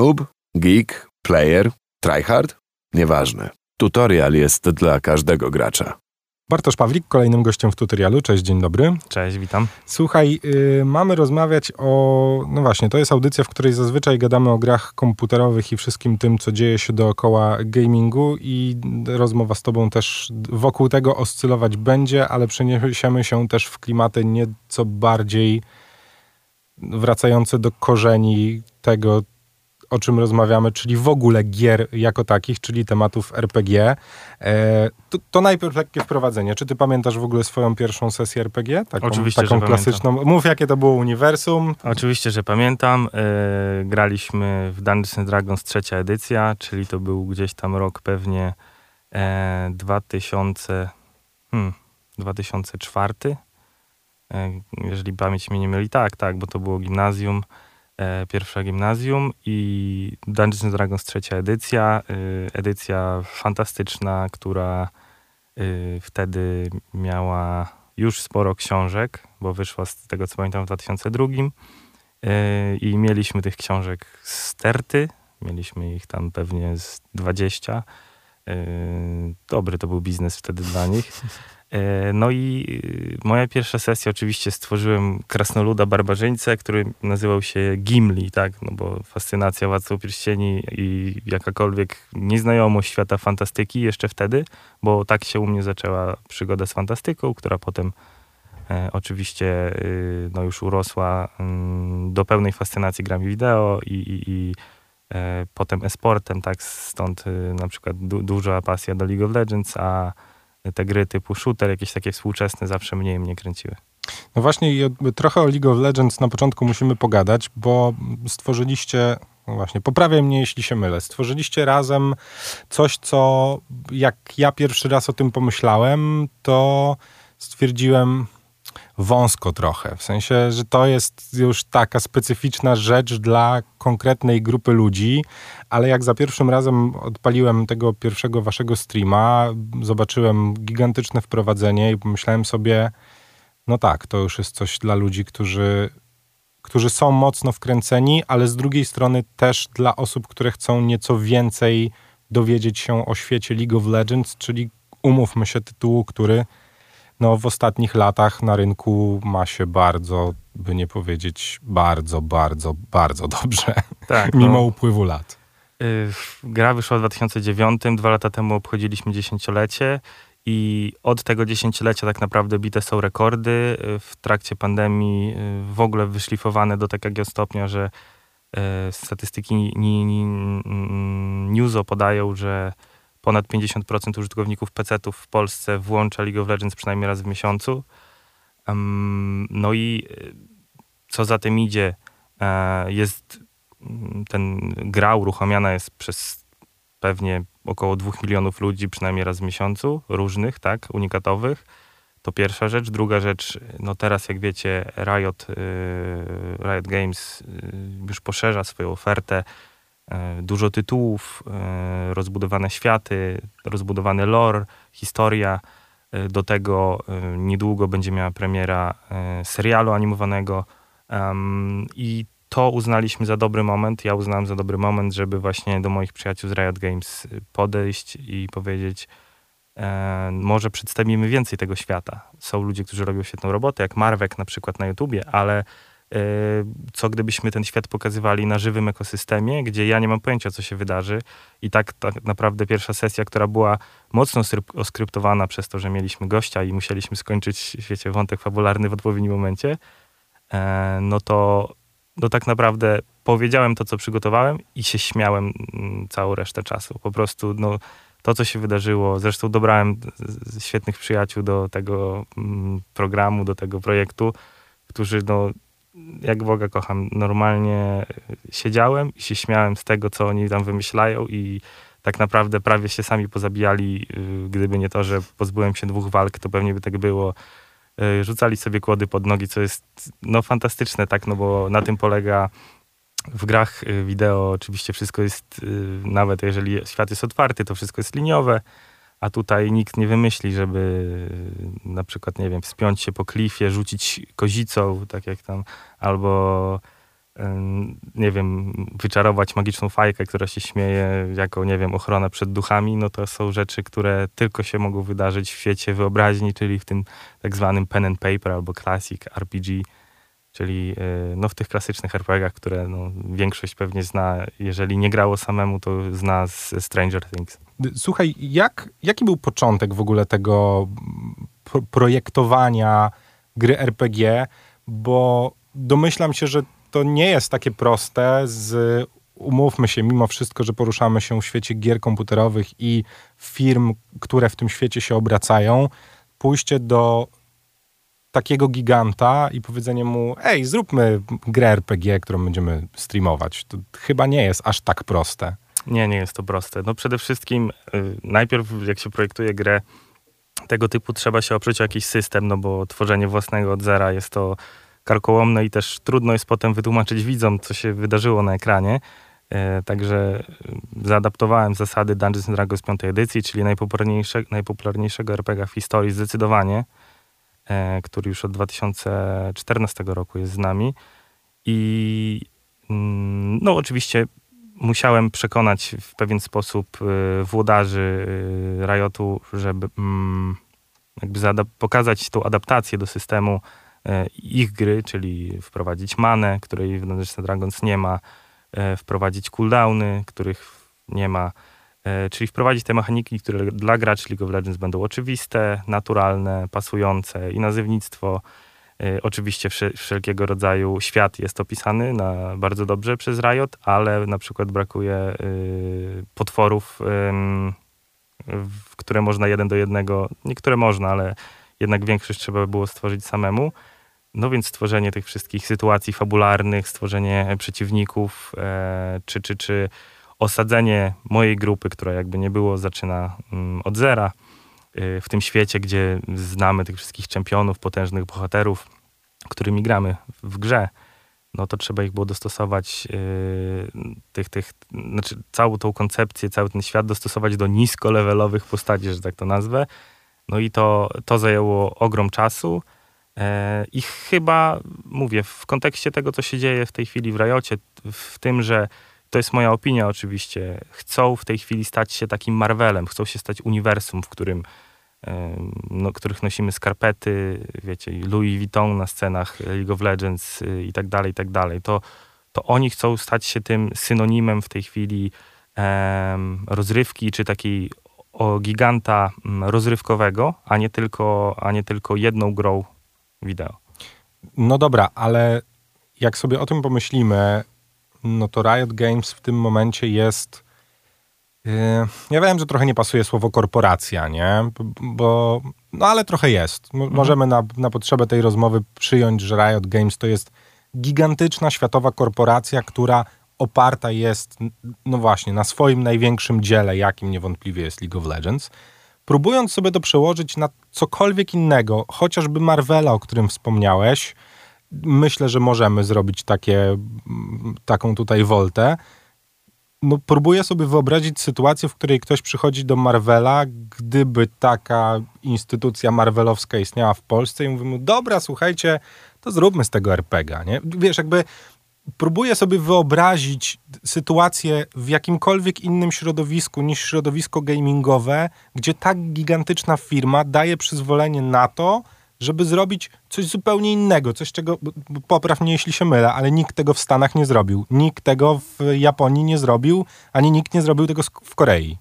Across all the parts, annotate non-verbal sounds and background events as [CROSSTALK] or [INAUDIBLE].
Noob, geek, player, tryhard? Nieważne. Tutorial jest dla każdego gracza. Bartosz Pawlik, kolejnym gościem w tutorialu. Cześć, dzień dobry. Cześć, witam. Słuchaj, yy, mamy rozmawiać o. No właśnie, to jest audycja, w której zazwyczaj gadamy o grach komputerowych i wszystkim tym, co dzieje się dookoła gamingu, i rozmowa z Tobą też wokół tego oscylować będzie, ale przeniesiemy się też w klimaty nieco bardziej wracające do korzeni tego, o czym rozmawiamy, czyli w ogóle gier jako takich, czyli tematów RPG. E, to, to, najpierw lekkie wprowadzenie. Czy ty pamiętasz w ogóle swoją pierwszą sesję RPG? Taką, Oczywiście, taką klasyczną. Pamiętam. Mów, jakie to było uniwersum. Oczywiście, że pamiętam. E, graliśmy w Dungeons Dragons trzecia edycja, czyli to był gdzieś tam rok pewnie e, 2000, hmm, 2004. E, jeżeli pamięć mnie nie myli, tak, tak, bo to było gimnazjum pierwsze gimnazjum i Dungeons Dragons trzecia edycja. E, edycja fantastyczna, która e, wtedy miała już sporo książek, bo wyszła z tego co pamiętam w 2002 e, i mieliśmy tych książek sterty, mieliśmy ich tam pewnie z 20. E, dobry to był biznes wtedy dla nich. E, no i y, moja pierwsza sesja oczywiście stworzyłem krasnoluda barbarzyńcę, który nazywał się Gimli, tak, no bo fascynacja Władcą Pierścieni i jakakolwiek nieznajomość świata fantastyki jeszcze wtedy, bo tak się u mnie zaczęła przygoda z fantastyką, która potem e, oczywiście no już urosła y, do pełnej fascynacji grami wideo i, i, i e, potem e-sportem, tak, stąd y, na przykład du duża pasja do League of Legends, a te gry typu shooter, jakieś takie współczesne, zawsze mniej mnie kręciły. No właśnie, trochę o League of Legends na początku musimy pogadać, bo stworzyliście, no właśnie, poprawiaj mnie, jeśli się mylę, stworzyliście razem coś, co jak ja pierwszy raz o tym pomyślałem, to stwierdziłem, wąsko trochę. W sensie, że to jest już taka specyficzna rzecz dla konkretnej grupy ludzi, ale jak za pierwszym razem odpaliłem tego pierwszego waszego streama, zobaczyłem gigantyczne wprowadzenie i pomyślałem sobie, no tak, to już jest coś dla ludzi, którzy, którzy są mocno wkręceni, ale z drugiej strony też dla osób, które chcą nieco więcej dowiedzieć się o świecie League of Legends, czyli umówmy się tytułu, który no, w ostatnich latach na rynku ma się bardzo, by nie powiedzieć, bardzo, bardzo, bardzo dobrze. Tak, mimo no, upływu lat. Yy, gra wyszła w 2009, dwa lata temu obchodziliśmy dziesięciolecie i od tego dziesięciolecia tak naprawdę bite są rekordy. Y, w trakcie pandemii yy, w ogóle wyszlifowane do takiego stopnia, że yy, statystyki Newso podają, że ponad 50% użytkowników PC-ów w Polsce włącza League of Legends przynajmniej raz w miesiącu. no i e, co za tym idzie, e, jest mm, ten gra uruchamiana jest przez pewnie około 2 milionów ludzi przynajmniej raz w miesiącu, różnych, tak, unikatowych. To pierwsza rzecz. Druga rzecz, no teraz jak wiecie, Riot, e, Riot Games już poszerza swoją ofertę dużo tytułów, e, rozbudowane światy, rozbudowany lore, historia. E, do tego niedługo będzie miała premiera serialu animowanego i to uznaliśmy za dobry moment. Ja uznałem za dobry moment, żeby właśnie do moich przyjaciół z Riot Games podejść i powiedzieć, może przedstawimy więcej tego świata. Są ludzie, którzy robią świetną robotę, jak Marwek na przykład na YouTubie, ale E, co gdybyśmy ten świat pokazywali na żywym ekosystemie, gdzie ja nie mam pojęcia, co się wydarzy. I tak, tak naprawdę pierwsza sesja, która była mocno oskryptowana przez to, że mieliśmy gościa i musieliśmy skończyć, wiecie, wątek fabularny w odpowiednim momencie, e, no to no tak naprawdę powiedziałem to, co przygotowałem i się śmiałem mm, całą resztę czasu. Po prostu, no, to, co się wydarzyło, zresztą dobrałem świetnych przyjaciół do tego mm, programu, do tego projektu, którzy no, jak Boga kocham, normalnie siedziałem i się śmiałem z tego, co oni tam wymyślają i tak naprawdę prawie się sami pozabijali. Y, gdyby nie to, że pozbyłem się dwóch walk, to pewnie by tak było. Y, rzucali sobie kłody pod nogi, co jest no fantastyczne, tak, no bo na tym polega w grach y, wideo oczywiście wszystko jest, nawet jeżeli świat jest otwarty, to wszystko jest liniowe, a tutaj nikt nie wymyśli, żeby na przykład, nie wiem, wspiąć się po klifie, rzucić kozicą, tak jak tam, albo nie wiem, wyczarować magiczną fajkę, która się śmieje jako, nie wiem, ochrona przed duchami, no to są rzeczy, które tylko się mogą wydarzyć w świecie wyobraźni, czyli w tym tak zwanym pen and paper albo classic RPG, czyli e, no, w tych klasycznych RPGach, które no, większość pewnie zna, jeżeli nie grało samemu, to zna z Stranger Things. Słuchaj, jak, jaki był początek w ogóle tego projektowania gry RPG? Bo domyślam się, że to nie jest takie proste z umówmy się, mimo wszystko, że poruszamy się w świecie gier komputerowych i firm, które w tym świecie się obracają, pójście do takiego giganta i powiedzenie mu, ej, zróbmy grę RPG, którą będziemy streamować. To chyba nie jest aż tak proste. Nie, nie jest to proste. No przede wszystkim y, najpierw jak się projektuje grę tego typu trzeba się oprzeć o jakiś system, no bo tworzenie własnego od zera jest to karkołomne i też trudno jest potem wytłumaczyć widzom, co się wydarzyło na ekranie. E, także e, zaadaptowałem zasady Dungeons Dragons 5 edycji, czyli najpopularniejsze, najpopularniejszego RPG w historii zdecydowanie, który już od 2014 roku jest z nami. I mm, no oczywiście musiałem przekonać w pewien sposób włodarzy Riotu, żeby mm, jakby pokazać tą adaptację do systemu E, ich gry, czyli wprowadzić manę, której w Dungeons Dragons nie ma, e, wprowadzić cooldowny, których nie ma, e, czyli wprowadzić te mechaniki, które dla graczy League of Legends będą oczywiste, naturalne, pasujące i nazewnictwo. Oczywiście wszelkiego rodzaju świat jest opisany na, bardzo dobrze przez Riot, ale na przykład brakuje potworów, które można jeden do jednego, niektóre można, ale jednak większość trzeba by było stworzyć samemu. No więc stworzenie tych wszystkich sytuacji fabularnych, stworzenie przeciwników, e, czy, czy, czy osadzenie mojej grupy, która jakby nie było, zaczyna mm, od zera e, w tym świecie, gdzie znamy tych wszystkich czempionów, potężnych bohaterów, którymi gramy w grze, no to trzeba ich było dostosować, yy, tych, tych, znaczy całą tą koncepcję, cały ten świat dostosować do niskolevelowych postaci, że tak to nazwę. No i to, to zajęło ogrom czasu. E, I chyba, mówię, w kontekście tego, co się dzieje w tej chwili w Rajocie, w tym, że to jest moja opinia oczywiście, chcą w tej chwili stać się takim Marvelem, chcą się stać uniwersum, w którym no, których nosimy skarpety, wiecie, Louis Vuitton na scenach League of Legends y, i tak dalej, i tak dalej. To, to oni chcą stać się tym synonimem w tej chwili um, rozrywki, czy takiej o giganta rozrywkowego, a nie tylko, a nie tylko jedną grą wideo. No dobra, ale jak sobie o tym pomyślimy, no to Riot Games w tym momencie jest. Yy, ja wiem, że trochę nie pasuje słowo korporacja, nie? Bo, no ale trochę jest. mhm. Możemy na, na potrzebę tej rozmowy przyjąć, że Riot Games to jest gigantyczna światowa korporacja, która oparta jest, no właśnie, na swoim największym dziele, jakim niewątpliwie jest League of Legends próbując sobie to przełożyć na cokolwiek innego, chociażby Marvela, o którym wspomniałeś, myślę, że możemy zrobić takie, taką tutaj woltę. No, próbuję sobie wyobrazić sytuację, w której ktoś przychodzi do Marvela, gdyby taka instytucja marvelowska istniała w Polsce i mówi mu, dobra, słuchajcie, to zróbmy z tego RPGa, nie? Wiesz, jakby próbuję sobie wyobrazić sytuację w jakimkolwiek innym środowisku niż środowisko gamingowe, gdzie tak gigantyczna firma daje przyzwolenie na to, żeby zrobić coś zupełnie innego, coś czego, popraw mnie jeśli się mylę, ale nikt tego w Stanach nie zrobił, nikt tego w Japonii nie zrobił, ani nikt nie zrobił tego w Korei.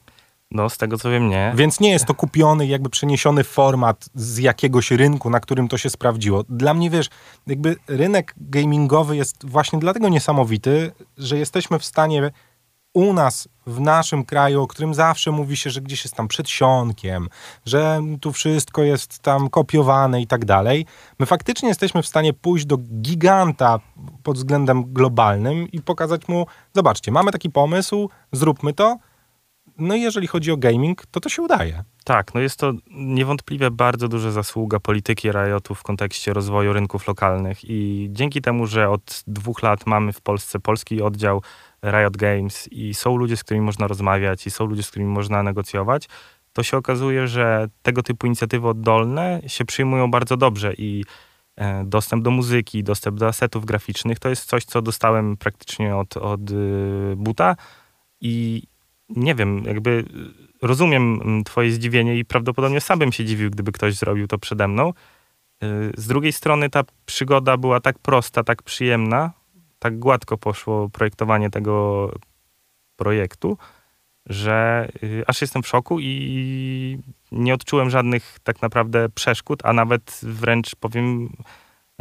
No, z tego co wiem, nie. Więc nie jest to kupiony, jakby przeniesiony format z jakiegoś rynku, na którym to się sprawdziło. Dla mnie, wiesz, jakby rynek gamingowy jest właśnie dlatego niesamowity, że jesteśmy w stanie u nas, w naszym kraju, o którym zawsze mówi się, że gdzieś jest tam przedsionkiem, że tu wszystko jest tam kopiowane i tak dalej. My faktycznie jesteśmy w stanie pójść do giganta pod względem globalnym i pokazać mu, zobaczcie, mamy taki pomysł, zróbmy to, no i jeżeli chodzi o gaming, to to się udaje. Tak, no jest to niewątpliwie bardzo duża zasługa polityki Riotu w kontekście rozwoju rynków lokalnych i dzięki temu, że od dwóch lat mamy w Polsce polski oddział Riot Games i są ludzie, z którymi można rozmawiać i są ludzie, z którymi można negocjować, to się okazuje, że tego typu inicjatywy oddolne się przyjmują bardzo dobrze i e, dostęp do muzyki, dostęp do asetów graficznych, to jest coś, co dostałem praktycznie od, od y, buta i nie wiem, jakby rozumiem mm, twoje zdziwienie i prawdopodobnie sam bym się dziwił, gdyby ktoś zrobił to przede mną. Y, z drugiej strony ta przygoda była tak prosta, tak przyjemna, tak gładko poszło projektowanie tego projektu, że y, aż jestem w szoku i nie odczułem żadnych tak naprawdę przeszkód, a nawet wręcz powiem,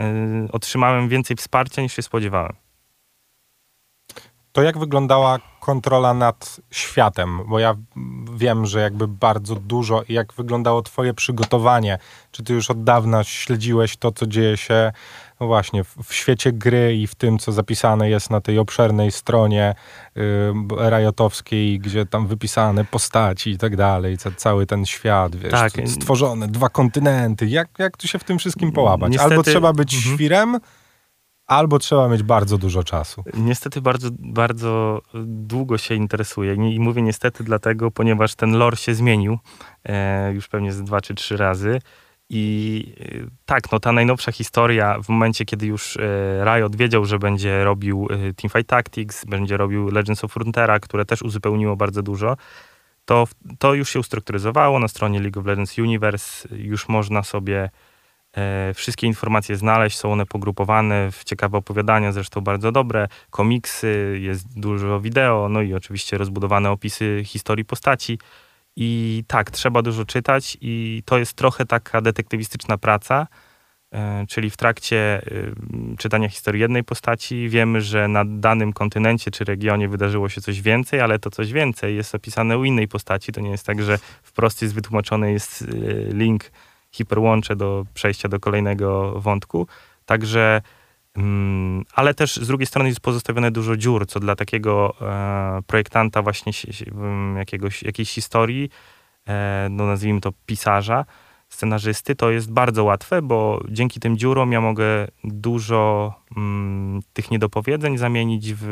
y, otrzymałem więcej wsparcia niż się spodziewałem. To jak wyglądała kontrola nad światem? Bo ja wiem, że jakby bardzo dużo, jak wyglądało twoje przygotowanie? Czy ty już od dawna śledziłeś to, co dzieje się no właśnie, w, w, świecie gry i w tym, co zapisane jest na tej obszernej stronie y, rajotowskiej, gdzie tam wypisane postaci i tak dalej, ca, cały ten świat, wiesz, tak. stworzone, dwa kontynenty. Jak, jak tu się w tym wszystkim połapać? Niestety, Albo trzeba być mhm. świrem, albo trzeba mieć bardzo dużo czasu. Niestety bardzo, bardzo długo się interesuję i mówię niestety dlatego, ponieważ ten lore się zmienił e, już pewnie z dwa czy trzy razy. I y, tak, no ta najnowsza historia, w momencie, kiedy już y, Riot wiedział, że będzie robił y, Teamfight Tactics, będzie robił Legends of Frontera, które też uzupełniło bardzo dużo, to, to już się ustrukturyzowało na stronie League of Legends Universe. Już można sobie e, wszystkie informacje znaleźć, są one pogrupowane w ciekawe opowiadania, zresztą bardzo dobre, komiksy, jest dużo wideo, no i oczywiście rozbudowane opisy historii postaci. I tak, trzeba dużo czytać, i to jest trochę taka detektywistyczna praca. E, czyli w trakcie y, czytania historii jednej postaci wiemy, że na danym kontynencie czy regionie wydarzyło się coś więcej, ale to coś więcej jest opisane u innej postaci. To nie jest tak, że wprost jest wytłumaczony jest link, hiperłącze do przejścia do kolejnego wątku. Także Mm, ale też z drugiej strony jest pozostawione dużo dziur, co dla takiego e, projektanta właśnie jakiegoś, jakiejś historii, e, no nazwijmy to pisarza, scenarzysty, to jest bardzo łatwe, bo dzięki tym dziurom ja mogę dużo mm, tych niedopowiedzeń zamienić w,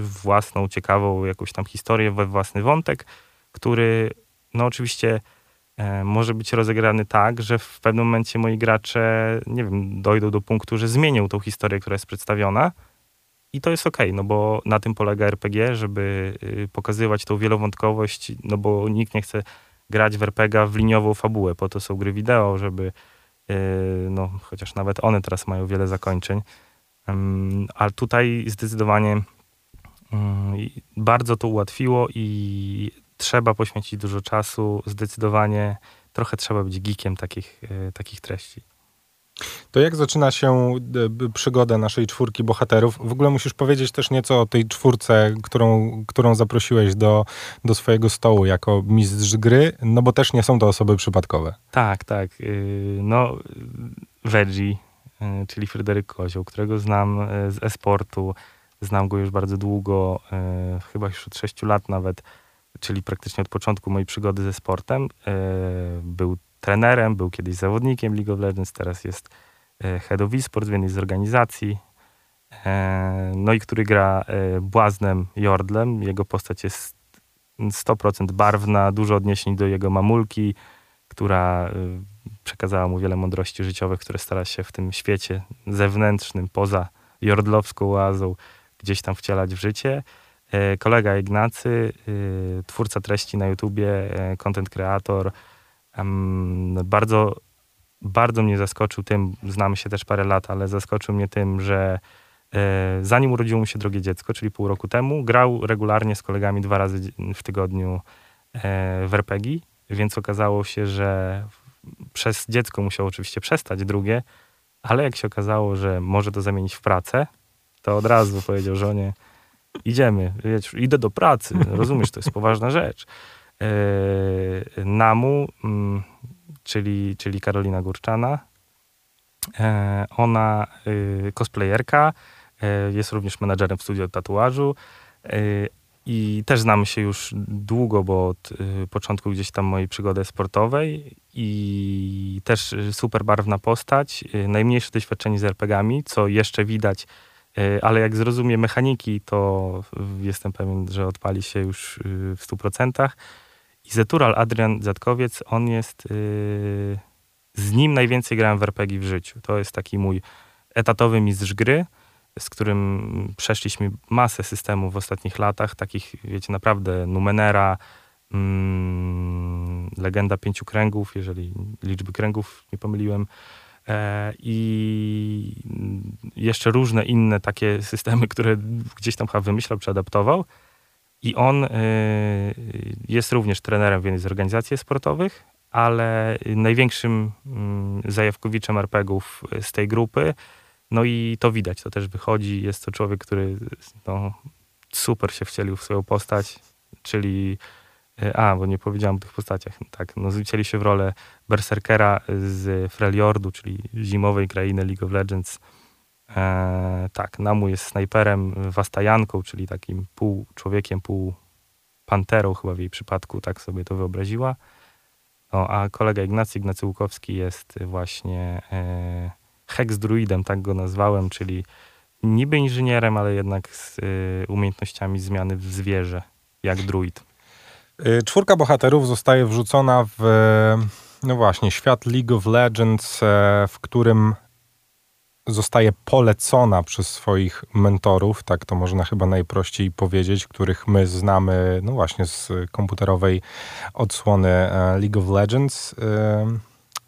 w własną, ciekawą jakąś tam historię, we własny wątek, który no oczywiście może być rozegrany tak, że w pewnym momencie moi gracze, nie wiem, dojdą do punktu, że zmienią tą historię, która jest przedstawiona. I to jest ok, no bo na tym polega RPG, żeby y, pokazywać tą wielowątkowość, no bo nikt nie chce grać w RPG w liniową fabułę, po to są gry wideo, żeby, y, no chociaż nawet one teraz mają wiele zakończeń. Ale tutaj zdecydowanie mm, bardzo to ułatwiło i trzeba poświęcić dużo czasu, zdecydowanie trochę trzeba być geekiem takich, e, takich treści. To jak zaczyna się e, przygoda naszej czwórki bohaterów? W ogóle musisz powiedzieć też nieco o tej czwórce, którą, którą zaprosiłeś do, do swojego stołu jako mistrz gry, no bo też nie są to osoby przypadkowe. Tak, tak. Y, no, Veggie, czyli Fryderyk Kozioł, którego znam e, z e-sportu. Znam go już bardzo długo, chyba już od 6 lat nawet czyli praktycznie od początku mojej przygody ze sportem. E, był trenerem, był kiedyś zawodnikiem League of Legends, teraz jest e, head of esports w jednej z organizacji. E, no i który gra błaznem Jordlem. Jego postać jest 100% barwna, dużo odniesień do jego mamulki, która przekazała mu wiele mądrości życiowych, które stara się w tym świecie zewnętrznym, poza jordlowską oazą, gdzieś tam wcielać w życie. E, kolega Ignacy, e, twórca treści na YouTubie, e, content creator, bardzo, bardzo mnie zaskoczył tym, znamy się też parę lat, ale zaskoczył mnie tym, że zanim urodziło mu się drogie dziecko, czyli pół roku temu, grał regularnie z kolegami dwa razy w tygodniu w RPG, więc okazało się, że przez dziecko musiał oczywiście przestać drugie, ale jak się okazało, że może to zamienić w pracę, to od razu powiedział żonie, idziemy, wiesz, idę do pracy, rozumiesz, to jest [LAUGHS] poważna rzecz. E, Namu, mm, czyli, czyli Karolina Górczana, e, ona y, cosplayerka, e, jest również menadżerem w studio tatuażu i też znamy się już długo, bo od y, początku gdzieś tam mojej przygody sportowej i też super barwna postać, y, najmniejsze doświadczenie z RPGami, co jeszcze widać ale jak zrozumie mechaniki, to jestem pewien, że odpali się już y, w 100%. I Zetural Adrian Zatkowiec, on jest, y, z nim najwięcej grałem w RPG w życiu. To jest taki mój etatowy mistrz gry, z którym przeszliśmy masę systemów w ostatnich latach, takich, wiecie, naprawdę Numenera, mm, Legenda Pięciu Kręgów, jeżeli liczby kręgów nie pomyliłem, e, i jeszcze różne inne takie systemy, które gdzieś tam chyba wymyślał czy adaptował. I on y, jest również trenerem w jednej z organizacji sportowych, ale największym mm, zajawkowiczem RPGów z tej grupy. No i to widać, to też wychodzi. Jest to człowiek, który no, super się wcielił w swoją postać, czyli a, bo nie powiedziałem o tych postaciach. Tak, no wcieli się w rolę berserkera z Freljordu, czyli zimowej krainy League of Legends. E, tak, Namu jest snajperem, wastajanką, czyli takim pół człowiekiem, pół panterą chyba w jej przypadku, tak sobie to wyobraziła. No, a kolega Ignacy, Ignacy Łukowski jest właśnie e, hex druidem, tak go nazwałem, czyli niby inżynierem, ale jednak z e, umiejętnościami zmiany w zwierzę, jak druid. Y, czwórka bohaterów zostaje wrzucona w, no właśnie, świat League of Legends, e, w którym zostaje polecona przez swoich mentorów, tak to można chyba najprościej powiedzieć, których my znamy, no właśnie z komputerowej odsłony League of Legends.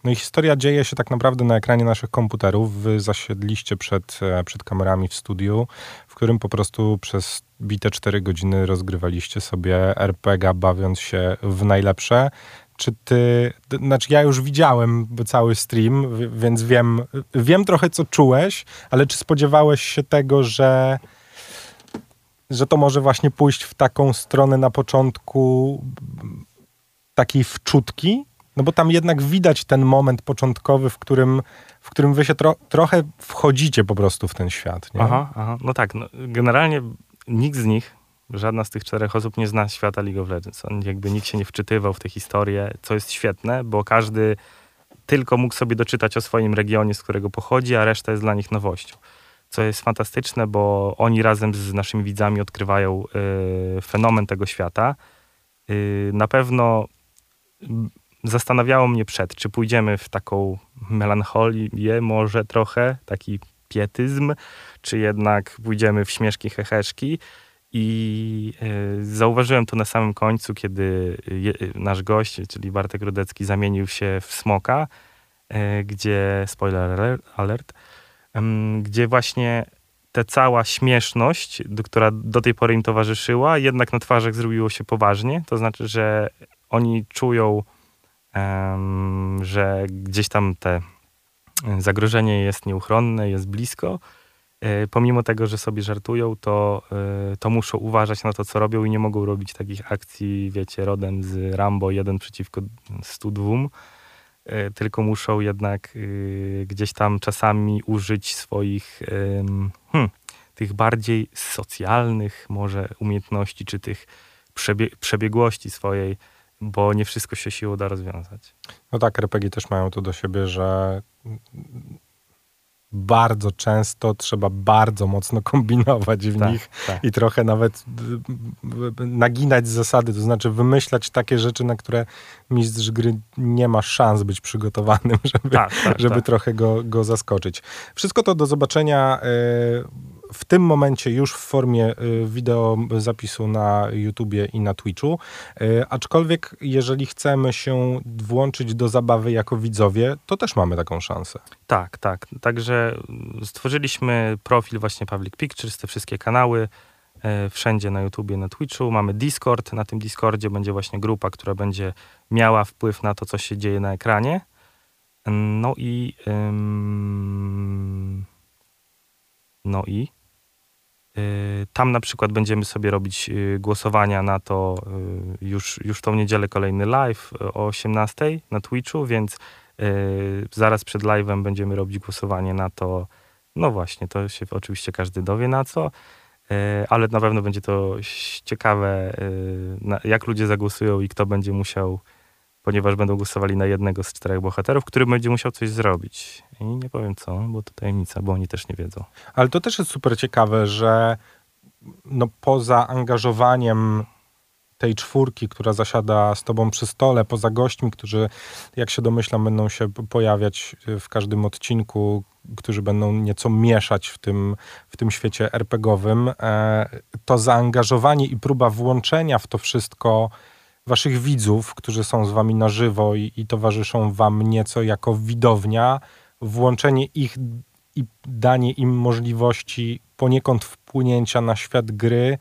No i historia dzieje się tak naprawdę na ekranie naszych komputerów. Wy zasiedliście przed, e, przed kamerami w studiu, w którym po prostu przez bite 4 godziny rozgrywaliście sobie RPG, bawiąc się w najlepsze czy ty, znaczy ja już widziałem cały stream, więc wiem, wiem trochę co czułeś, ale czy spodziewałeś się tego, że, że to może właśnie pójść w taką stronę na początku takiej wczutki? No bo tam jednak widać ten moment początkowy, w którym, w którym wy się tro, trochę wchodzicie po prostu w ten świat. Nie? Aha, aha. No tak, no, generalnie nikt z nich żadna z tych czterech osób nie zna świata League of Legends. On jakby nikt się nie wczytywał w tę historię, co jest świetne, bo każdy tylko mógł sobie doczytać o swoim regionie, z którego pochodzi, a reszta jest dla nich nowością. Co jest fantastyczne, bo oni razem z naszymi widzami odkrywają y, fenomen tego świata. Y, na pewno zastanawiało mnie przed, czy pójdziemy w taką melancholię, może trochę, taki pietyzm, czy jednak pójdziemy w śmieszki, heheszki. I e, zauważyłem to na samym końcu, kiedy nasz gość, czyli Bartek Rudecki, zamienił się w smoka, e, gdzie, spoiler alert, gdzie właśnie ta cała śmieszność, która do tej pory im towarzyszyła, jednak na twarzach zrobiło się poważnie. To znaczy, że oni czują, że gdzieś tam te zagrożenie jest nieuchronne, jest blisko. E, pomimo tego, że sobie żartują, to, e, to muszą uważać na to, co robią i nie mogą robić takich akcji, wiecie, rodem z Rambo 1 przeciwko 102, e, tylko muszą jednak gdzieś tam czasami użyć swoich hmm, tych bardziej socjalnych może umiejętności, czy tych przebie przebiegłości swojej, bo nie wszystko się siłą da rozwiązać. No tak, RPG też mają to do siebie, że bardzo często trzeba bardzo mocno [LAUGHS] kombinować w tak, nich tak. i trochę nawet naginać zasady, to znaczy wymyślać takie rzeczy, na które mistrz gry nie ma szans być przygotowanym, [LAUGHS] żeby, tak, tak żeby tak. trochę go, go zaskoczyć. Wszystko to do zobaczenia y, w tym momencie już w formie y, wideo zapisu na YouTubie i na Twitchu. Y, aczkolwiek, jeżeli chcemy się włączyć do zabawy jako widzowie, to też mamy taką szansę. Tak, tak. Także stworzyliśmy profil właśnie Public Pictures, te wszystkie kanały y, wszędzie na YouTubie, na Twitchu. Mamy Discord. Na tym Discordzie będzie właśnie grupa, która będzie miała wpływ na to, co się dzieje na ekranie. No i. Ym, no i Y, tam na przykład będziemy sobie robić y, głosowania na to y, już, już tą niedzielę kolejny live o 18 na Twitchu, więc zaraz przed live'em będziemy robić głosowanie na to. No właśnie, to się oczywiście każdy dowie na co, ale na pewno będzie to ciekawe, jak ludzie zagłosują i kto będzie musiał ponieważ będą głosowali na jednego z czterech bohaterów, który będzie musiał coś zrobić. I nie powiem co, bo to tajemnica, bo oni też nie wiedzą. Ale to też jest super ciekawe, że no poza angażowaniem tej czwórki, która zasiada z tobą przy stole, poza gośćmi, którzy, jak się domyślam, będą się pojawiać w każdym odcinku, którzy będą nieco mieszać w tym, w tym świecie RPGowym, e, to zaangażowanie i próba włączenia w to wszystko waszych widzów, którzy są z wami na żywo i, i towarzyszą wam nieco jako widownia, włączenie ich i danie im możliwości poniekąd wpłynięcia na świat gry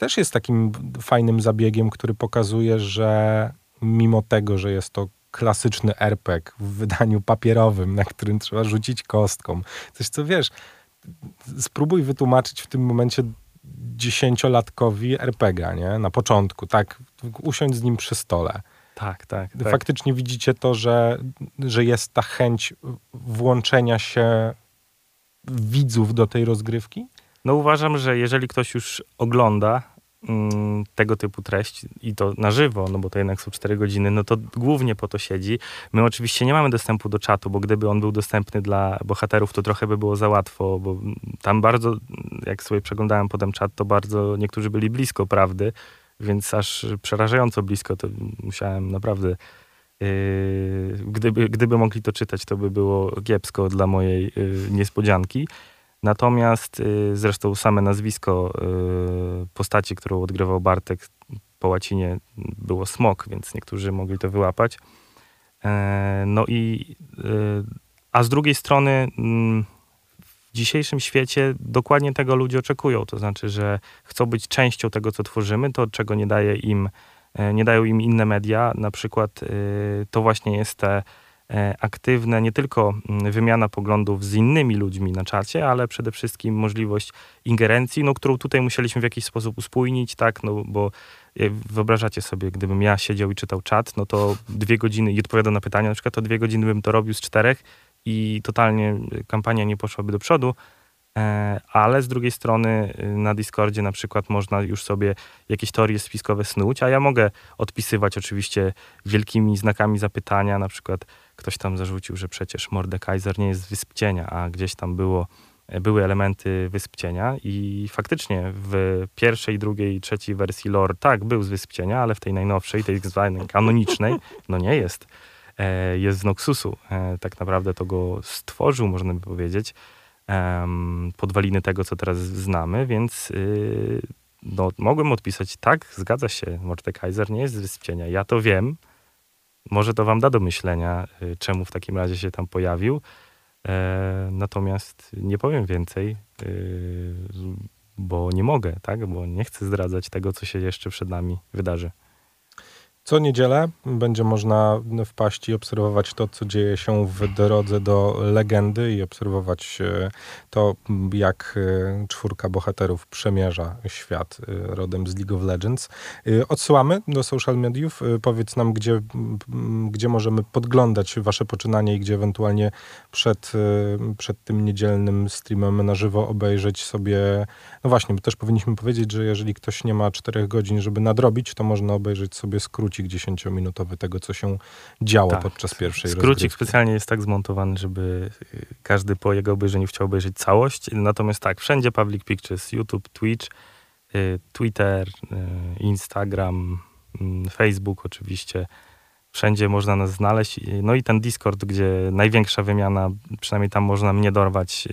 też jest takim fajnym zabiegiem, który pokazuje, że mimo tego, że jest to klasyczny RPG w wydaniu papierowym, na którym trzeba rzucić kostką, coś co wiesz, spróbuj wytłumaczyć w tym momencie dziesięciolatkowi RPG, nie? Na początku, tak, usiąść z nim przy stole. Tak, tak, tak. Faktycznie widzicie to, że, że jest ta chęć włączenia się widzów do tej rozgrywki? No uważam, że jeżeli ktoś już ogląda tego typu treść i to na żywo, no bo to jednak są 4 godziny, no to głównie po to siedzi. My oczywiście nie mamy dostępu do czatu, bo gdyby on był dostępny dla bohaterów, to trochę by było za łatwo, bo tam bardzo, jak sobie przeglądałem potem czat, to bardzo niektórzy byli blisko prawdy, więc aż przerażająco blisko, to musiałem naprawdę Yy, gdyby, gdyby mogli to czytać, to by było kiepsko dla mojej yy, niespodzianki. Natomiast yy, zresztą same nazwisko postaci, którą odgrywał Bartek po łacinie było smok, więc niektórzy mogli to wyłapać. No i a z drugiej strony mm, w dzisiejszym świecie dokładnie tego ludzie oczekują. To znaczy, że chcą być częścią tego, co tworzymy, to czego nie daje im E, nie dają im inne media. Na przykład e, to właśnie jest te e, aktywne, nie tylko mm, wymiana poglądów z innymi ludźmi na czacie, ale przede wszystkim możliwość ingerencji, no, którą tutaj musieliśmy w jakiś sposób uspójnić, tak, no bo wyobrażacie sobie, gdybym ja siedział i czytał czat, no to dwie godziny i odpowiadał na pytania, na przykład to dwie godziny bym to robił z czterech i totalnie kampania nie poszłaby do przodu, E, ale z drugiej strony na Discordzie na przykład można już sobie jakieś teorie spiskowe snuć, a ja mogę odpisywać oczywiście wielkimi znakami zapytania, na przykład ktoś tam zarzucił, że przecież Mordekaiser nie jest z Wysp Cienia, a gdzieś tam było, e, były elementy Wysp Cienia i faktycznie w pierwszej, drugiej, trzeciej wersji lore tak, był z Wysp Cienia, ale w tej najnowszej, tej zwanej kanonicznej, no nie jest. E, jest z Noxusu. Tak naprawdę to go stworzył, można by powiedzieć podwaliny tego, co teraz znamy, więc y, no, mogłem odpisać, tak, zgadza się, Mordekaiser nie jest z Wysp Cienia. Ja to wiem. Może to wam da do myślenia, y, czemu w takim razie się tam pojawił. E, natomiast nie powiem więcej, y, bo nie mogę, tak? Bo nie chcę zdradzać tego, co się jeszcze przed nami wydarzy. Co niedzielę będzie można wpaść i obserwować to, co dzieje się w drodze do legendy i obserwować e, to, jak e, czwórka bohaterów przemierza świat e, rodem z League of Legends. Odsyłamy do social mediów. Powiedz nam, gdzie, gdzie możemy podglądać wasze poczynanie i gdzie ewentualnie przed, przed tym niedzielnym streamem na żywo obejrzeć sobie. No właśnie, bo też powinniśmy powiedzieć, że jeżeli ktoś nie ma czterech godzin, żeby nadrobić, to można obejrzeć sobie skróci skrócik 10-minutowy tego, co się działo tak. podczas pierwszej Skrócik rozgrywki. specjalnie jest tak zmontowany, żeby y, każdy po jego obejrzeniu chciał obejrzeć całość. Natomiast tak, wszędzie Public Pictures, YouTube, Twitch, y, Twitter, y, Instagram, mm, Facebook oczywiście. Wszędzie można nas znaleźć. No i ten Discord, gdzie największa wymiana, przynajmniej tam można mnie dorwać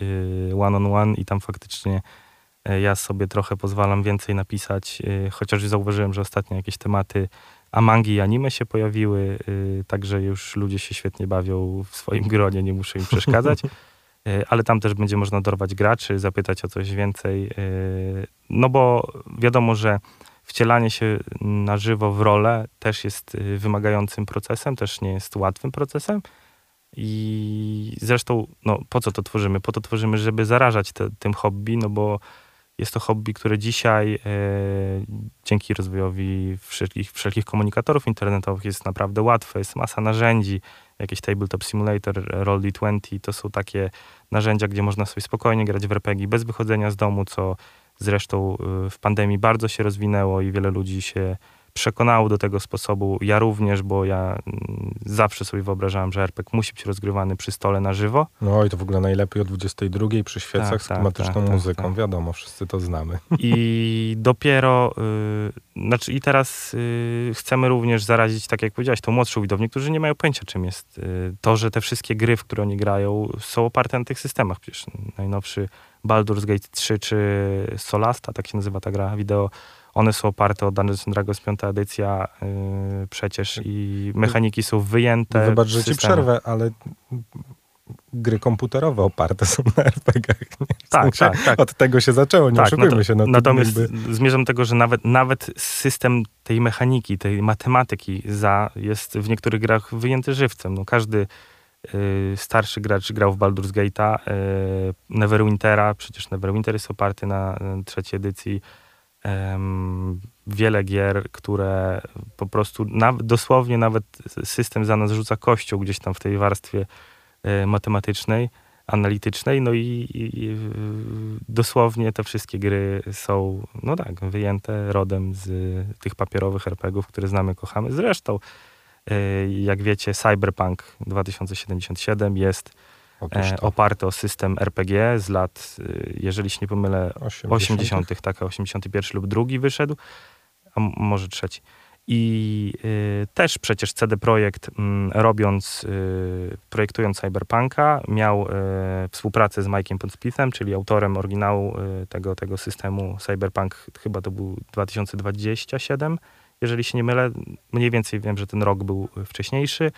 one on one i tam faktycznie ja sobie trochę pozwalam więcej napisać, chociaż zauważyłem, że ostatnio jakieś tematy a mangi i anime się pojawiły, y, także już ludzie się świetnie bawią w swoim [LAUGHS] gronie, nie muszę im przeszkadzać. Y, ale tam też będzie można dorwać graczy, zapytać o coś więcej. Y, no bo wiadomo, że wcielanie się na żywo w rolę też jest wymagającym procesem, też nie jest łatwym procesem. I zresztą, no, po co to tworzymy? Po to tworzymy, żeby zarażać te, tym hobby, no bo jest to hobby, które dzisiaj e, dzięki rozwojowi wszelkich, wszelkich komunikatorów internetowych jest naprawdę łatwe. Jest masa narzędzi, jakieś Tabletop Simulator, Roll20, to są takie narzędzia, gdzie można sobie spokojnie grać w RPG bez wychodzenia z domu, co zresztą e, w pandemii bardzo się rozwinęło i wiele ludzi się przekonało do tego sposobu. Ja również, bo ja mm, zawsze sobie wyobrażałem, że RPG musi być rozgrywany przy stole na żywo. No i to w ogóle najlepiej o 22 przy świecach Tak, z tak, klimatyczną tak, tak, muzyką. tak. Wiadomo, wszyscy to znamy. [LAUGHS] I dopiero, y, znaczy i teraz y, chcemy również zarazić, tak jak powiedziałeś, tą młodszą widownię, którzy nie mają pojęcia, czym jest y, to, że te wszystkie gry, w które oni grają, są oparte na tych systemach. Przecież najnowszy Baldur's Gate 3 czy Solasta, tak się nazywa ta gra wideo, one są oparte o Dungeons and Dragons 5 edycja y, przecież i mechaniki są wyjęte. Wybacz, z że ci przerwę, ale gry komputerowe oparte są na RPG-ach. nie? W Tak, sensie tak, tak. Od tego się zaczęło, nie Tak, oszukujmy nato- się. No, to natomiast jakby- zmierzam do tego, że nawet, nawet system tej mechaniki, tej matematyki za jest w niektórych grach wyjęty żywcem. No, każdy y, starszy gracz grał w Baldur's Gate'a, y, Neverwintera, przecież Neverwinter jest oparty na y, trzeciej edycji. Wiele gier, które po prostu dosłownie nawet system za nas rzuca kością gdzieś tam w tej warstwie y, matematycznej analitycznej, no i, i, dosłownie te wszystkie gry są, no tak, wyjęte rodem z tych papierowych RPGów, które znamy, kochamy. Zresztą, y, jak wiecie, Cyberpunk 2077 jest E, to. oparty o system RPG z lat, y, jeżeli się nie pomylę, 80. 80., tak, 81 lub drugi wyszedł, a może trzeci. I y, też przecież CD Projekt, robiąc, y, projektując Cyberpunka, miał y, współpracę z Mike'iem Pondsmithem, czyli autorem oryginału y, tego, tego systemu Cyberpunk, chyba to był 2027, jeżeli się nie mylę. Mniej więcej wiem, że ten rok był wcześniejszy.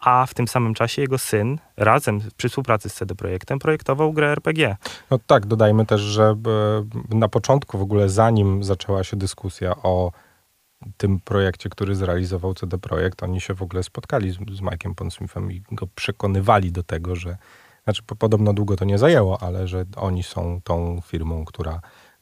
A w tym samym czasie jego syn, razem przy współpracy z CD Projektem, projektował grę RPG. No tak, dodajmy też, że e, na początku w ogóle, zanim zaczęła się dyskusja o tym projekcie, który zrealizował CD Projekt, oni się w ogóle spotkali z, z Mike'em Pondsmithem i go przekonywali do tego, że, znaczy po- podobno długo to nie zajęło, ale że oni są tą firmą, która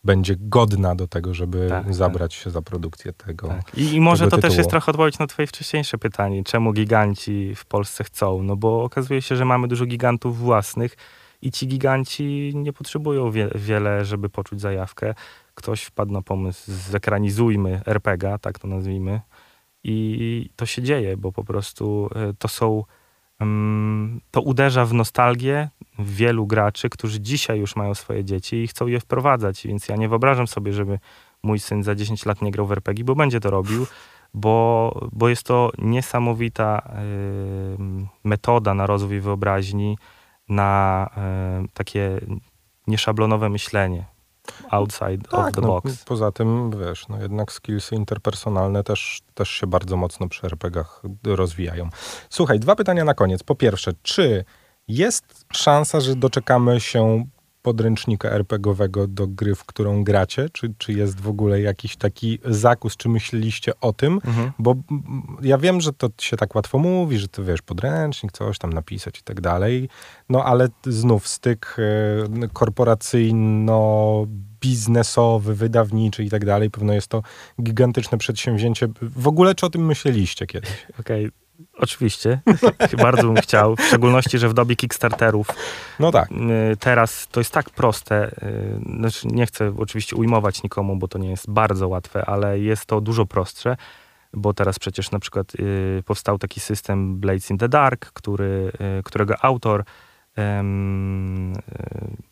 będzie godna do tego, żeby Tak, tak. zabrać się za produkcję tego. Tak. I, I może to też tytułu. jest trochę odpowiedź na twoje wcześniejsze pytanie, czemu giganci w Polsce chcą? No bo okazuje się, że mamy dużo gigantów własnych i ci giganci nie potrzebują wie, wiele, żeby poczuć zajawkę. Ktoś wpadł na pomysł, zekranizujmy RPG, tak to nazwijmy. I to się dzieje, bo po prostu e, to są to uderza w nostalgię wielu graczy, którzy dzisiaj już mają swoje dzieci i chcą je wprowadzać. Więc ja nie wyobrażam sobie, żeby mój syn za 10 lat nie grał w RPG, bo będzie to robił, bo, bo jest to niesamowita metoda na rozwój wyobraźni, na takie nieszablonowe myślenie. Outside of the no, box. poza tym, wiesz, no jednak skillsy interpersonalne też, też się bardzo mocno przy RPGach rozwijają. Słuchaj, dwa pytania na koniec. Po pierwsze, czy jest szansa, że doczekamy się podręcznika RPGowego do gry, w którą gracie? Czy, czy jest w ogóle jakiś taki zakus? Czy myśleliście o tym? Mhm. Bo ja wiem, że to się tak łatwo mówi, że ty wiesz, podręcznik, coś tam napisać i tak dalej. No ale znów styk e, korporacyjno-biznesowy, wydawniczy i tak dalej. Pewno jest to gigantyczne przedsięwzięcie. W ogóle czy o tym myśleliście kiedyś? Okej, oczywiście. [LAUGHS] Bardzo bym chciał. W szczególności, że w dobie Kickstarterów No tak. y, teraz to jest tak proste. y, Znaczy, nie chcę oczywiście ujmować nikomu, bo to nie jest bardzo łatwe, ale jest to dużo prostsze. Bo teraz przecież na przykład y, powstał taki system Blades in the Dark, który, którego autor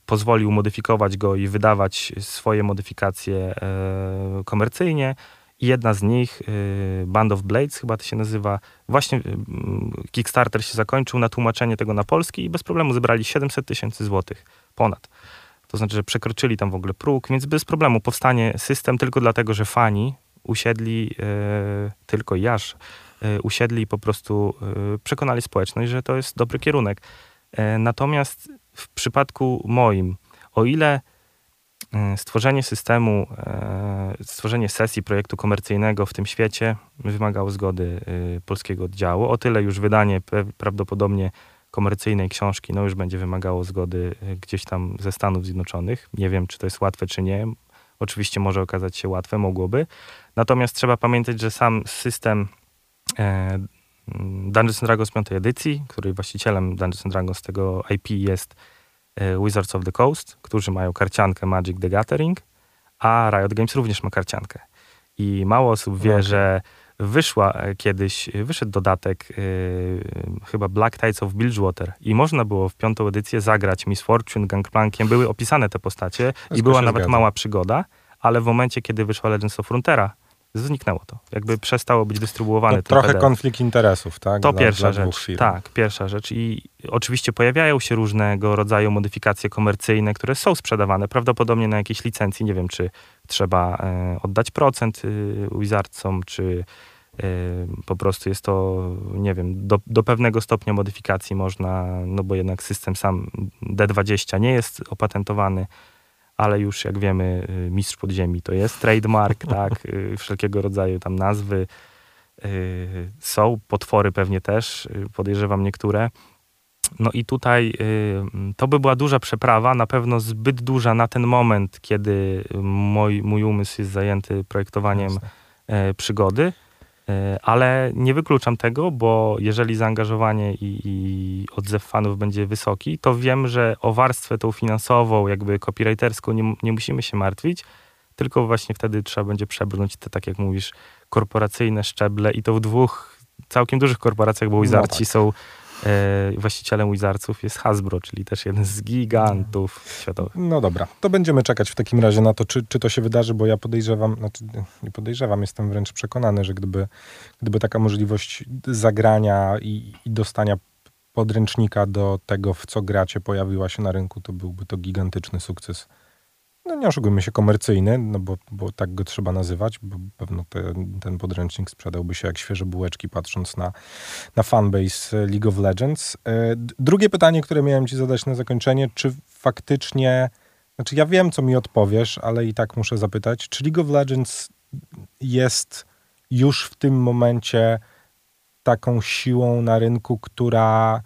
pozwolił modyfikować go i wydawać swoje modyfikacje e, komercyjnie. Jedna z nich, y, Band of Blades chyba to się nazywa, właśnie y, mm, Kickstarter się zakończył na tłumaczenie tego na polski i bez problemu zebrali 700 tysięcy złotych ponad. To znaczy, że przekroczyli tam w ogóle próg, więc bez problemu powstanie system tylko dlatego, że fani usiedli, e, tylko i aż, e, usiedli i po prostu przekonali społeczność, że to jest dobry kierunek. E, natomiast w przypadku moim, o ile stworzenie systemu, e, stworzenie sesji projektu komercyjnego w tym świecie wymagało zgody e, polskiego oddziału, o tyle już wydanie prawdopodobnie komercyjnej książki, no już będzie wymagało zgody e, gdzieś tam ze Stanów Zjednoczonych. Nie wiem, czy to jest łatwe, czy nie. Oczywiście może okazać się łatwe, mogłoby. Natomiast trzeba pamiętać, że sam system e, Dungeons Dragons 5 edycji, który właścicielem Dungeons Dragons tego IP jest e, Wizards of the Coast, którzy mają karciankę Magic the Gathering, a Riot Games również ma karciankę. I mało osób wie, Okay. że wyszła e, kiedyś, e, wyszedł dodatek y, chyba Black Tides of Bilgewater i można było w piątą edycję zagrać Miss Fortune, Gangplankiem, były opisane te postacie i była nawet zgadza. mała przygoda, ale w momencie, kiedy wyszła Legends of Frontera, zniknęło to. Jakby przestało być dystrybuowane. Ten trochę PDF. konflikt interesów, tak? To Dla- pierwsza dla rzecz. firm. Tak, pierwsza rzecz. I oczywiście pojawiają się różnego rodzaju modyfikacje komercyjne, które są sprzedawane, prawdopodobnie na jakiejś licencji. Nie wiem, czy trzeba e, oddać procent y, wizardcom, czy e, po prostu jest to, nie wiem, do, do pewnego stopnia modyfikacji można, no bo jednak system sam D20 nie jest opatentowany, ale już jak wiemy, y, mistrz podziemi to jest trademark, [LAUGHS] tak, y, wszelkiego rodzaju tam nazwy. y, Są potwory pewnie też, podejrzewam niektóre. No i tutaj to by była duża przeprawa, na pewno zbyt duża na ten moment, kiedy mój, mój umysł jest zajęty projektowaniem e, przygody, ale nie wykluczam tego, bo jeżeli zaangażowanie i, i odzew fanów będzie wysoki, to wiem, że o warstwę tą finansową, jakby copywriterską nie, nie musimy się martwić, tylko właśnie wtedy trzeba będzie przebrnąć te, tak jak mówisz, korporacyjne szczeble i to w dwóch całkiem dużych korporacjach, bo No Wizardci tak. są e, właścicielem Wizardsów jest Hasbro, czyli też jeden z gigantów światowych. No dobra, to będziemy czekać w takim razie na to, czy, czy to się wydarzy, bo ja podejrzewam, znaczy nie podejrzewam, jestem wręcz przekonany, że gdyby, gdyby taka możliwość zagrania i, i dostania podręcznika do tego, w co gracie, pojawiła się na rynku, to byłby to gigantyczny sukces. No nie oszukujmy się, komercyjny, no bo, bo tak go trzeba nazywać, bo pewno te, ten podręcznik sprzedałby się jak świeże bułeczki, patrząc na, na fanbase League of Legends. E, Drugie pytanie, które miałem ci zadać na zakończenie, czy faktycznie, znaczy ja wiem, co mi odpowiesz, ale i tak muszę zapytać, czy League of Legends jest już w tym momencie taką siłą na rynku, która,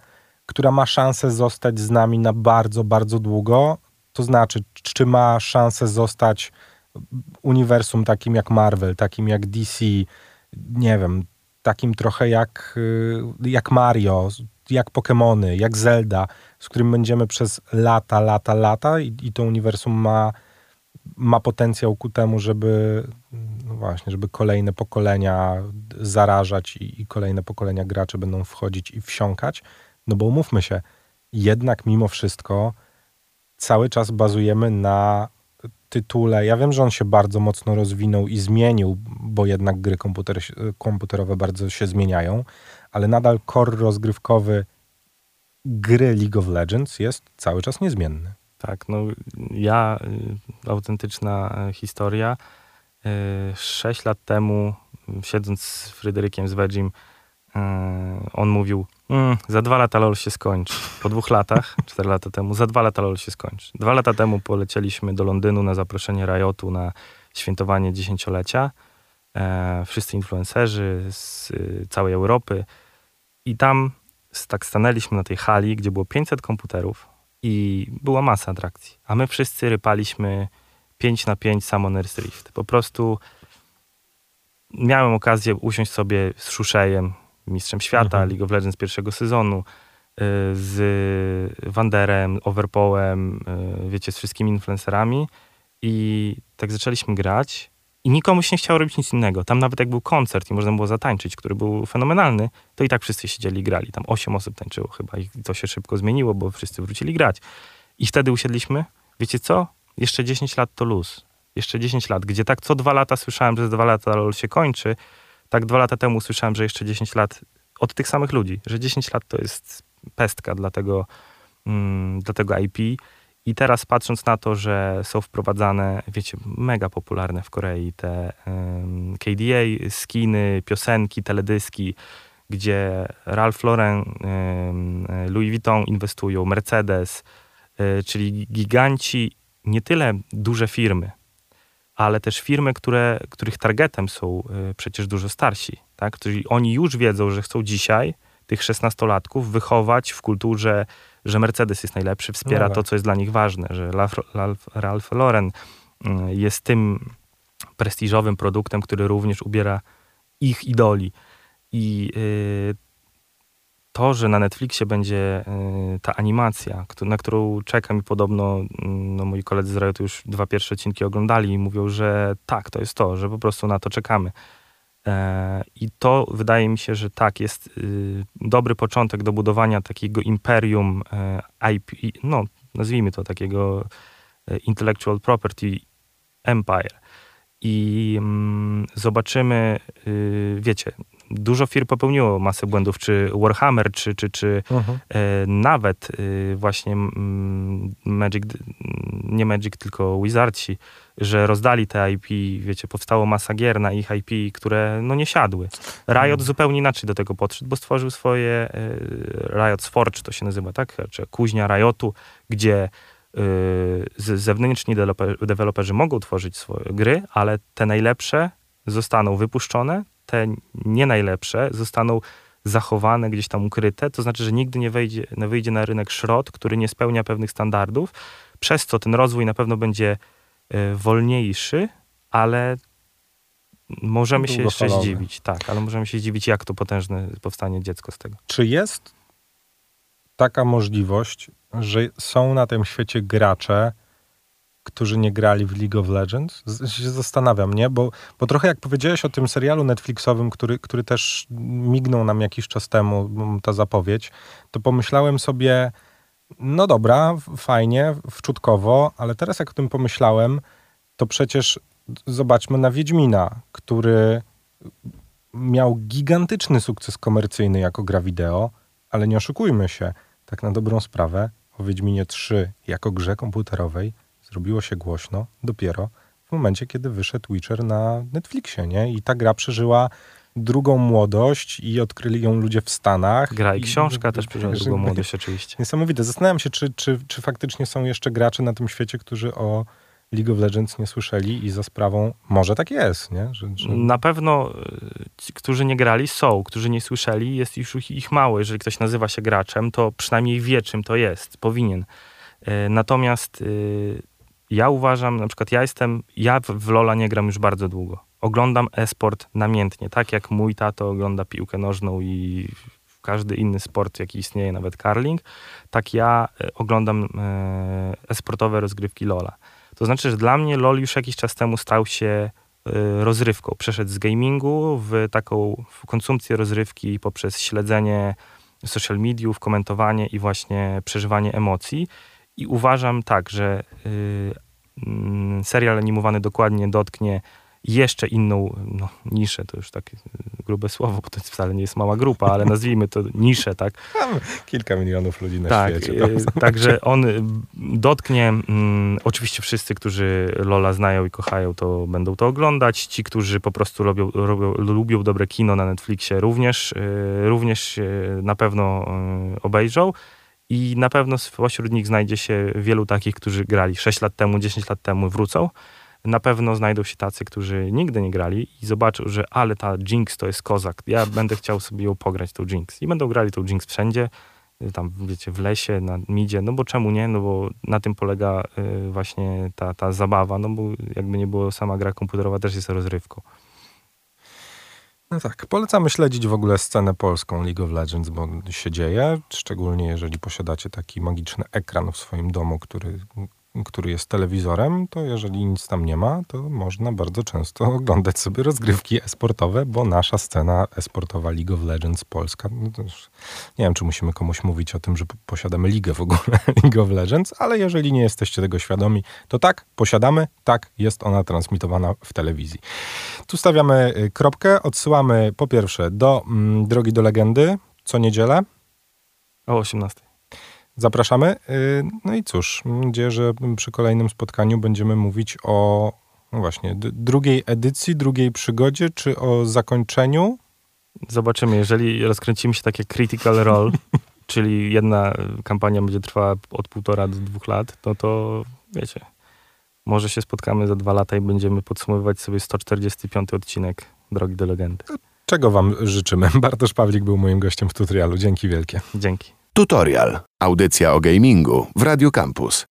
która ma szansę zostać z nami na bardzo, bardzo długo? To znaczy, czy ma szansę zostać uniwersum takim jak Marvel, takim jak DC, nie wiem, takim trochę jak, y, jak Mario, jak Pokémony, jak Zelda, z którym będziemy przez lata, lata, lata i, i to uniwersum ma, ma potencjał ku temu, żeby no właśnie, żeby kolejne pokolenia zarażać i, i kolejne pokolenia graczy będą wchodzić i wsiąkać. No bo umówmy się, jednak mimo wszystko cały czas bazujemy na tytule. Ja wiem, że on się bardzo mocno rozwinął i zmienił, bo jednak gry komputer, komputerowe bardzo się zmieniają, ale nadal core rozgrywkowy gry League of Legends jest cały czas niezmienny. Tak, no ja, y, autentyczna y, historia. Y, Sześć lat temu, siedząc z Fryderykiem, z y, on mówił, mm, za dwa lata LOL się skończy. Po dwóch latach, [LAUGHS] cztery lata temu, za dwa lata LOL się skończy. Dwa lata temu polecieliśmy do Londynu na zaproszenie Riotu na świętowanie dziesięciolecia. E, Wszyscy influencerzy z y, całej Europy. I tam tak stanęliśmy na tej hali, gdzie było 500 komputerów i była masa atrakcji. A my wszyscy rypaliśmy 5 na 5 Summoner's Rift. Po prostu miałem okazję usiąść sobie z Szuszejem, mistrzem świata Mhm. League of Legends pierwszego sezonu, y, z Wanderem, Overpołem, y, wiecie, z wszystkimi influencerami i tak zaczęliśmy grać i nikomu się nie chciało robić nic innego. Tam nawet jak był koncert i można było zatańczyć, który był fenomenalny, to i tak wszyscy siedzieli i grali. Tam 8 osób tańczyło chyba i to się szybko zmieniło, bo wszyscy wrócili grać. I wtedy usiedliśmy, wiecie co? Jeszcze 10 lat to luz. Jeszcze 10 lat, gdzie tak co dwa lata słyszałem, że za dwa lata LOL się kończy, tak dwa lata temu słyszałem, że jeszcze 10 lat od tych samych ludzi, że 10 lat to jest pestka dla tego, mm, dla tego IP. I teraz patrząc na to, że są wprowadzane, wiecie, mega popularne w Korei te em, KDA, skiny, piosenki, teledyski, gdzie Ralph Lauren, em, Louis Vuitton inwestują, Mercedes, e, czyli giganci, nie tyle duże firmy, ale też firmy, które, których targetem są e, przecież dużo starsi, tak? Czyli oni już wiedzą, że chcą dzisiaj tych szesnastolatków wychować w kulturze, że Mercedes jest najlepszy, wspiera No tak. to, co jest dla nich ważne, że Ralph, Lauren mm, jest tym prestiżowym produktem, który również ubiera ich idoli. I y, to, że na Netflixie będzie y, ta animacja, na którą czekam i podobno mm, no, moi koledzy z Riotu już dwa pierwsze odcinki oglądali i mówią, że tak, to jest to, że po prostu na to czekamy. E, I to wydaje mi się, że tak, jest y, dobry początek do budowania takiego imperium e, IP, no nazwijmy to takiego e, intellectual property empire. I mm, zobaczymy, y, wiecie, dużo firm popełniło masę błędów, czy Warhammer, czy, czy, czy uh-huh. e, nawet e, właśnie m, Magic, nie Magic, tylko Wizardsi, że rozdali te IP, wiecie, powstało masa gier na ich IP, które no nie siadły. Riot uh-huh. zupełnie inaczej do tego podszedł, bo stworzył swoje e, Riot Forge, to się nazywa, tak? Czy kuźnia Riotu, gdzie e, zewnętrzni deweloperzy mogą tworzyć swoje gry, ale te najlepsze zostaną wypuszczone, te nie najlepsze zostaną zachowane, gdzieś tam ukryte, to znaczy, że nigdy nie, wejdzie, nie wyjdzie na rynek szrot, który nie spełnia pewnych standardów, przez co ten rozwój na pewno będzie y, wolniejszy, ale możemy się jeszcze zdziwić. Tak, ale możemy się zdziwić, jak to potężne powstanie dziecko z tego. Czy jest taka możliwość, że są na tym świecie gracze, którzy nie grali w League of Legends? Z, się zastanawiam, nie? Bo, bo trochę jak powiedziałeś o tym serialu Netflixowym, który, który też mignął nam jakiś czas temu, ta zapowiedź, to pomyślałem sobie, no dobra, fajnie, wczutkowo, ale teraz jak o tym pomyślałem, to przecież zobaczmy na Wiedźmina, który miał gigantyczny sukces komercyjny jako gra wideo, ale nie oszukujmy się, tak na dobrą sprawę, o Wiedźminie 3 jako grze komputerowej zrobiło się głośno dopiero w momencie, kiedy wyszedł Witcher na Netflixie, nie? I ta gra przeżyła drugą młodość i odkryli ją ludzie w Stanach. Gra i książka i, też przeżyła drugą młodość oczywiście. Niesamowite. Zastanawiam się, czy, czy, czy faktycznie są jeszcze gracze na tym świecie, którzy o League of Legends nie słyszeli i za sprawą, może tak jest, nie? Że, że... Na pewno ci, którzy nie grali są, którzy nie słyszeli, jest już ich mało. Jeżeli ktoś nazywa się graczem, to przynajmniej wie czym to jest, powinien. E, natomiast y, ja uważam, na przykład ja jestem, ja w Lola nie gram już bardzo długo. Oglądam e-sport namiętnie, tak jak mój tato ogląda piłkę nożną i każdy inny sport, jaki istnieje, nawet curling, tak ja e, oglądam e, e-sportowe rozgrywki Lola. To znaczy, że dla mnie LOL już jakiś czas temu stał się e, rozrywką. Przeszedł z gamingu w taką konsumpcję rozrywki poprzez śledzenie social mediów, komentowanie i właśnie przeżywanie emocji. I uważam tak, że y, mm, serial animowany dokładnie dotknie jeszcze inną no, niszę, to już takie grube słowo, bo to wcale nie jest mała grupa, ale [LAUGHS] nazwijmy to niszę, tak? Kilka milionów ludzi na tak, świecie. Y, [LAUGHS] także on dotknie, mm, oczywiście wszyscy, którzy Lola znają i kochają, to będą to oglądać. Ci, którzy po prostu lubią, lubią, lubią dobre kino na Netflixie, również, y, również na pewno obejrzą. I na pewno spośród nich znajdzie się wielu takich, którzy grali 6 lat temu, 10 lat temu, wrócą. Na pewno znajdą się tacy, którzy nigdy nie grali i zobaczą, że ale ta Jinx to jest kozak. Ja będę chciał sobie ją pograć, tą Jinx. I będą grali tą Jinx wszędzie, tam wiecie, w lesie, na midzie, no bo czemu nie? No bo na tym polega y, właśnie ta, ta zabawa, no bo jakby nie było, sama gra komputerowa też jest rozrywką. No tak, polecamy śledzić w ogóle scenę polską League of Legends, bo się dzieje, szczególnie jeżeli posiadacie taki magiczny ekran w swoim domu, który który jest telewizorem, to jeżeli nic tam nie ma, to można bardzo często oglądać sobie rozgrywki esportowe, bo nasza scena esportowa League of Legends Polska, no nie wiem, czy musimy komuś mówić o tym, że posiadamy ligę w ogóle [LAUGHS] League of Legends, ale jeżeli nie jesteście tego świadomi, to tak, posiadamy, tak, jest ona transmitowana w telewizji. Tu stawiamy y, kropkę, odsyłamy po pierwsze do mm, Drogi do Legendy, co niedzielę. O 18. Zapraszamy. Y, no i cóż, mam nadzieję, że przy kolejnym spotkaniu będziemy mówić o no właśnie, drugiej edycji, drugiej przygodzie, czy o zakończeniu. Zobaczymy, jeżeli rozkręcimy się takie critical role, [LAUGHS] czyli jedna kampania będzie trwała od półtora do dwóch lat, no to wiecie, może się spotkamy za dwa lata i będziemy podsumowywać sobie 145 odcinek Drogi do Legendy. Czego wam życzymy? [LAUGHS] Bartosz Pawlik był moim gościem w tutorialu. Dzięki wielkie. Dzięki. Tutorial. Audycja o gamingu w Radio Campus.